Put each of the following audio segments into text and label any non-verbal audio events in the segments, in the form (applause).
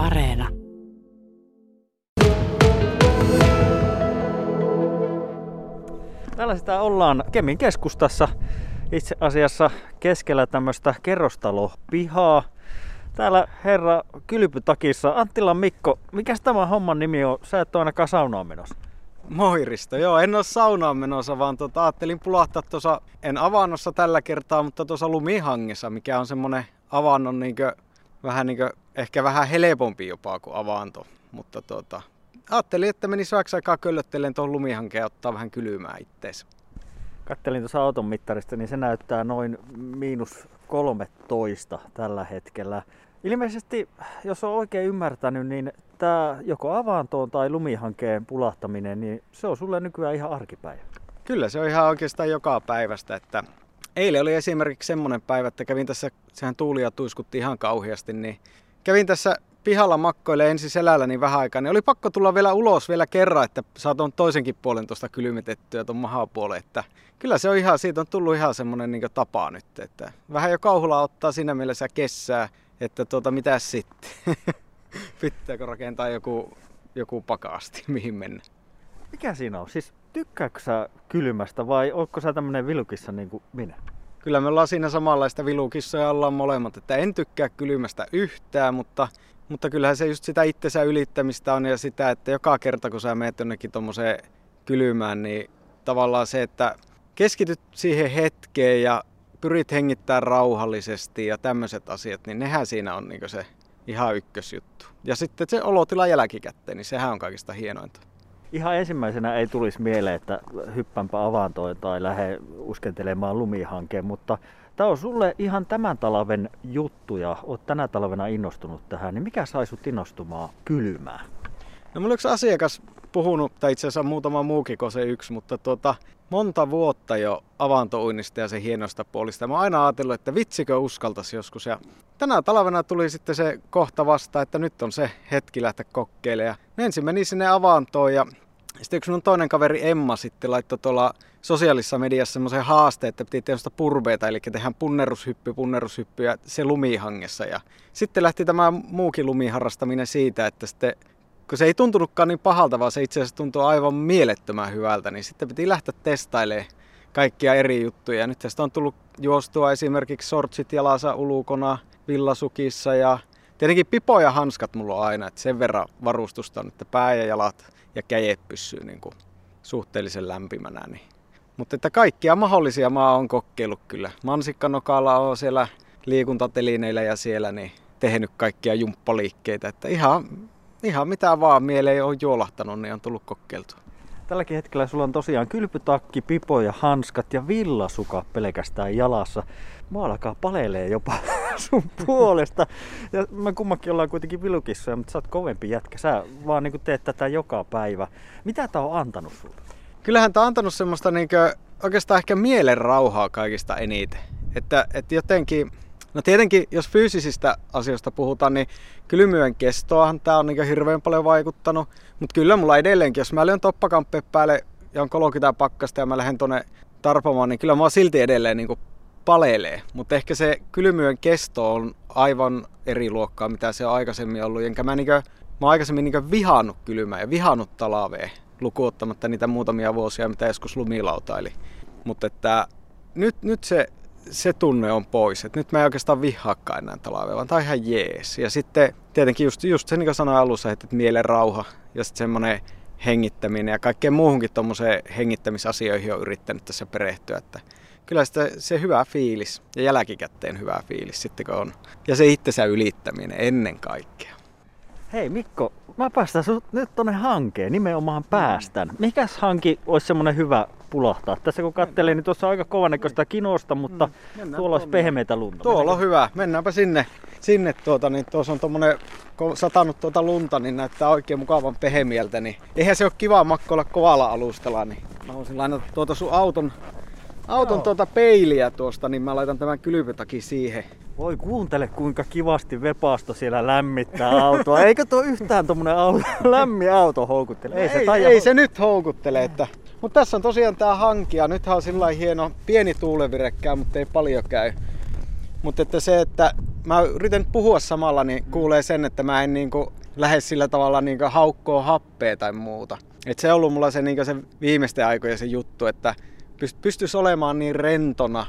Areena. Täällä sitä ollaan Kemin keskustassa itse asiassa keskellä tämmöistä kerrostalopihaa. Täällä herra kylpytakissa, Anttila Mikko, mikä tämä homman nimi on? Sä et ole ainakaan saunaan menossa. Moiristo, joo, en ole saunaan menossa, vaan tota, ajattelin pulahtaa tuossa, en avannossa tällä kertaa, mutta tuossa lumihangessa, mikä on semmonen avannon niinkö, vähän niinkö, ehkä vähän helpompi jopa kuin avanto. Mutta tota, ajattelin, että menisi vähäksi aikaa köllöttelen tuohon lumihankeen ja ottaa vähän kylmää itteensä. Kattelin tuossa auton mittarista, niin se näyttää noin miinus 13 tällä hetkellä. Ilmeisesti, jos on oikein ymmärtänyt, niin tämä joko avantoon tai lumihankeen pulahtaminen, niin se on sulle nykyään ihan arkipäivä. Kyllä se on ihan oikeastaan joka päivästä, että eilen oli esimerkiksi semmoinen päivä, että kävin tässä, sehän tuulia tuiskutti ihan kauheasti, niin kävin tässä pihalla makkoille selällä niin vähän aikaa, niin oli pakko tulla vielä ulos vielä kerran, että saa tuon toisenkin puolen tuosta kylmitettyä tuon mahapuolen, että kyllä se on ihan, siitä on tullut ihan semmoinen niin tapa nyt, että vähän jo kauhulla ottaa siinä mielessä kessää, että tuota mitä sitten, (laughs) pitääkö rakentaa joku, joku pakasti, mihin mennä. Mikä siinä on? Siis tykkääkö sä kylmästä vai onko sä tämmönen vilukissa niin kuin minä? Kyllä me ollaan siinä samanlaista vilukissoja ollaan molemmat, että en tykkää kylmästä yhtään, mutta mutta kyllähän se just sitä itsensä ylittämistä on ja sitä, että joka kerta kun sä menet jonnekin tuommoiseen kylmään, niin tavallaan se, että keskityt siihen hetkeen ja pyrit hengittämään rauhallisesti ja tämmöiset asiat, niin nehän siinä on niin se ihan ykkösjuttu. Ja sitten se olotila jälkikäteen, niin sehän on kaikista hienointa. Ihan ensimmäisenä ei tulisi mieleen, että hyppänpä avantoon tai lähde uskentelemaan lumihankeen, mutta Tämä on sulle ihan tämän talven juttu ja oot tänä talvena innostunut tähän, niin mikä sai sut innostumaan kylmään? No mulla yksi asiakas puhunut, tai itse asiassa muutama muukin kuin se yksi, mutta tuota, monta vuotta jo avantouinnista ja se hienosta puolista. Mä oon aina ajatellut, että vitsikö uskaltaisi joskus. Ja tänä talvena tuli sitten se kohta vasta, että nyt on se hetki lähteä kokeilemaan. Ja ensin meni sinne avantoon ja sitten yksi mun toinen kaveri Emma sitten laittoi tuolla sosiaalisessa mediassa semmoisen haasteen, että piti tehdä purbeita, eli tehdään punnerushyppy, punnerushyppy ja se lumihangessa. Ja sitten lähti tämä muukin lumiharrastaminen siitä, että sitten kun se ei tuntunutkaan niin pahalta, vaan se itse asiassa tuntui aivan mielettömän hyvältä, niin sitten piti lähteä testailemaan kaikkia eri juttuja. Nyt tästä on tullut juostua esimerkiksi sortsit jalassa ulukona, villasukissa ja tietenkin pipo ja hanskat mulla on aina, että sen verran varustusta on, että pää ja jalat ja käjet pysyy niin kuin suhteellisen lämpimänä. Niin. Mutta että kaikkia mahdollisia mä oon kokeillut kyllä. Mansikkanokalla on siellä liikuntatelineillä ja siellä niin tehnyt kaikkia jumppaliikkeitä. Että ihan, ihan mitä vaan mieleen on juolahtanut, niin on tullut kokeiltua. Tälläkin hetkellä sulla on tosiaan kylpytakki, pipo ja hanskat ja villasuka pelkästään jalassa. Mua alkaa palelee jopa (laughs) sun puolesta. Ja me kummakin ollaan kuitenkin vilukissa, mutta sä oot kovempi jätkä. Sä vaan niin teet tätä joka päivä. Mitä tää on antanut sulle? Kyllähän tää on antanut semmoista niin oikeastaan ehkä mielen rauhaa kaikista eniten. Että, että jotenkin, no tietenkin jos fyysisistä asioista puhutaan, niin kylmyön kestoahan tää on niin hirveän paljon vaikuttanut. Mutta kyllä mulla edelleenkin, jos mä lyön toppakamppeen päälle ja on 30 pakkasta ja mä lähden tonne tarpomaan, niin kyllä mä silti edelleen niin palelee. Mutta ehkä se kylmyön kesto on aivan eri luokkaa, mitä se on aikaisemmin ollut. Enkä mä, niinkö, mä oon aikaisemmin niinkö vihannut kylmää ja vihannut talavea, lukuottamatta niitä muutamia vuosia, mitä joskus lumilautaili. Mutta että nyt, nyt se, se tunne on pois. Et nyt mä en oikeastaan vihaakaan enää talavea, vaan tää on ihan jees. Ja sitten tietenkin just, just se, niin kuin sanoin alussa, että mielen rauha ja sitten semmoinen hengittäminen ja kaikkeen muuhunkin tuommoiseen hengittämisasioihin on yrittänyt tässä perehtyä. Että kyllä sitä, se hyvä fiilis ja jälkikäteen hyvä fiilis sitten kun on. Ja se itsensä ylittäminen ennen kaikkea. Hei Mikko, mä päästän sut nyt tonne hankeen, nimenomaan päästän. Mikäs hanki olisi semmonen hyvä pulahtaa? Tässä kun katselin, niin tuossa on aika kovan kinosta, mutta mm, tuolla olisi pehmeitä lunta. Tuolla on hyvä, mennäänpä sinne. Sinne tuota, niin tuossa on tommonen, kun satanut tuota lunta, niin näyttää oikein mukavan pehemieltä. Niin eihän se ole kiva makkoilla kovalla alustalla, niin mä voisin lainata tuota sun auton auton tuota peiliä tuosta, niin mä laitan tämän kylpytakin siihen. Voi kuuntele kuinka kivasti Vepasto siellä lämmittää autoa. Eikö tuo yhtään tommonen auto, (laughs) lämmin auto houkuttele? Ei, ei, se, ei se nyt houkuttele. Että... Mutta tässä on tosiaan tää hankia. Nythän on sillä hieno pieni tuulevirekkää, mutta ei paljon käy. Mutta että se, että mä yritän puhua samalla, niin kuulee sen, että mä en niinku lähde sillä tavalla niinku haukkoa happea tai muuta. Et se on ollut mulla se, niinku se viimeisten aikojen se juttu, että pystyisi olemaan niin rentona,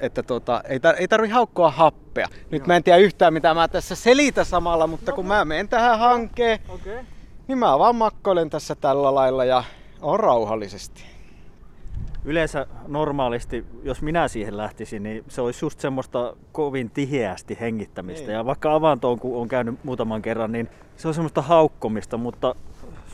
että tota, ei, tar- ei tarvi haukkoa happea. Nyt Joo. mä en tiedä yhtään mitä mä tässä selitä samalla, mutta no, kun mä menen tähän hankeen, okay. niin mä vaan makkoilen tässä tällä lailla ja on rauhallisesti yleensä normaalisti, jos minä siihen lähtisin, niin se olisi just semmoista kovin tiheästi hengittämistä. Niin. Ja vaikka avantoon, kun on käynyt muutaman kerran, niin se on semmoista haukkomista, mutta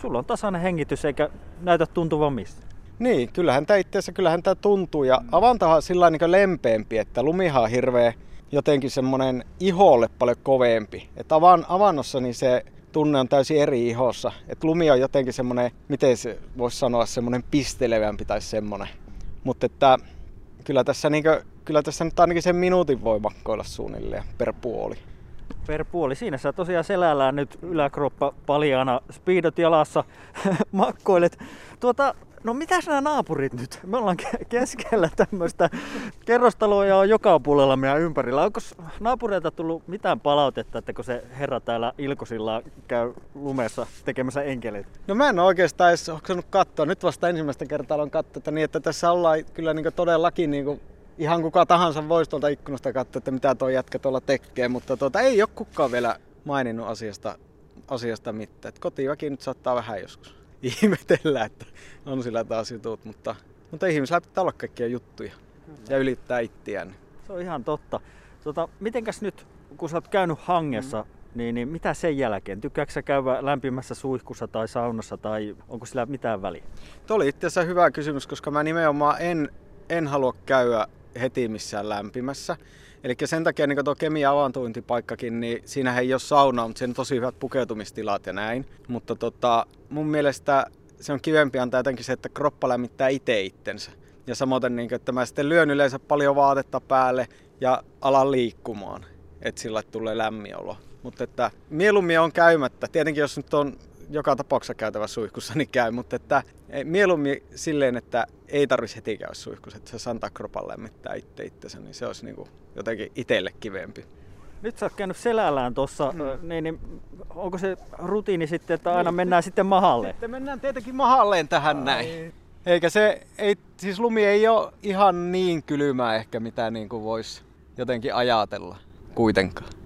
sulla on tasainen hengitys eikä näytä tuntuvan mistä. Niin, kyllähän tämä itse kyllähän tämä tuntuu. Ja avantohan on sillä niin lempeämpi, että lumihan on hirveä jotenkin semmoinen iholle paljon kovempi. Että avan, avannossa niin se tunne on täysin eri ihossa. Et lumi on jotenkin semmoinen, miten se voisi sanoa, semmoinen pistelevämpi tai semmoinen. Mutta että kyllä tässä, niinkö, kyllä tässä nyt ainakin sen minuutin voi makkoilla suunnilleen per puoli. Per puoli. Siinä sä tosiaan selällään nyt yläkroppa paljana, speedot jalassa, (laughs) makkoilet. Tuota, No mitä nämä naapurit nyt? Me ollaan keskellä tämmöistä kerrostaloja on joka puolella meidän ympärillä. Onko naapureilta tullut mitään palautetta, että kun se herra täällä Ilkosilla käy lumessa tekemässä enkeleitä? No mä en oikeastaan edes hoksannut katsoa. Nyt vasta ensimmäistä kertaa on katsottu niin, että tässä ollaan kyllä niin todellakin niin ihan kuka tahansa voisi tuolta ikkunasta katsoa, että mitä tuo jätkä tuolla tekee, mutta tuota, ei ole kukaan vielä maininnut asiasta, asiasta mitään. kotiväki nyt saattaa vähän joskus (laughs) ihmetellä, että on sillä taas jutut, mutta, mutta ihmisillä pitää olla kaikkia juttuja Kyllä. ja ylittää itseään. Se on ihan totta. Tota, mitenkäs nyt, kun sä oot käynyt hangessa, mm. niin, niin mitä sen jälkeen? Tykkääkö sä käydä lämpimässä suihkussa tai saunassa tai onko sillä mitään väliä? Tuo oli itse asiassa hyvä kysymys, koska mä nimenomaan en, en halua käydä heti missään lämpimässä. Eli sen takia niin tuo kemia avantointipaikkakin, niin siinä ei ole sauna, mutta siinä on tosi hyvät pukeutumistilat ja näin. Mutta tota, mun mielestä se on kivempi antaa jotenkin se, että kroppa lämmittää itse itsensä. Ja samoin, niin, että mä sitten lyön yleensä paljon vaatetta päälle ja alan liikkumaan, että sillä tulee lämmin olo. Mutta että mieluummin on käymättä. Tietenkin jos nyt on joka tapauksessa käytävä suihkussa, niin käy, mutta että mieluummin silleen, että ei tarvitsisi heti käydä suihkussa, että se antaa kropan lämmittää itse itsensä, niin se olisi niin kuin jotenkin itselle kivempi. Nyt sä oot käynyt selällään tuossa, mm. niin, niin onko se rutiini sitten, että aina niin, mennään sitten mahalle? Sitten mennään tietenkin mahalleen tähän Ai. näin. Eikä se, ei, siis lumi ei ole ihan niin kylmää ehkä mitä niin kuin voisi jotenkin ajatella kuitenkaan.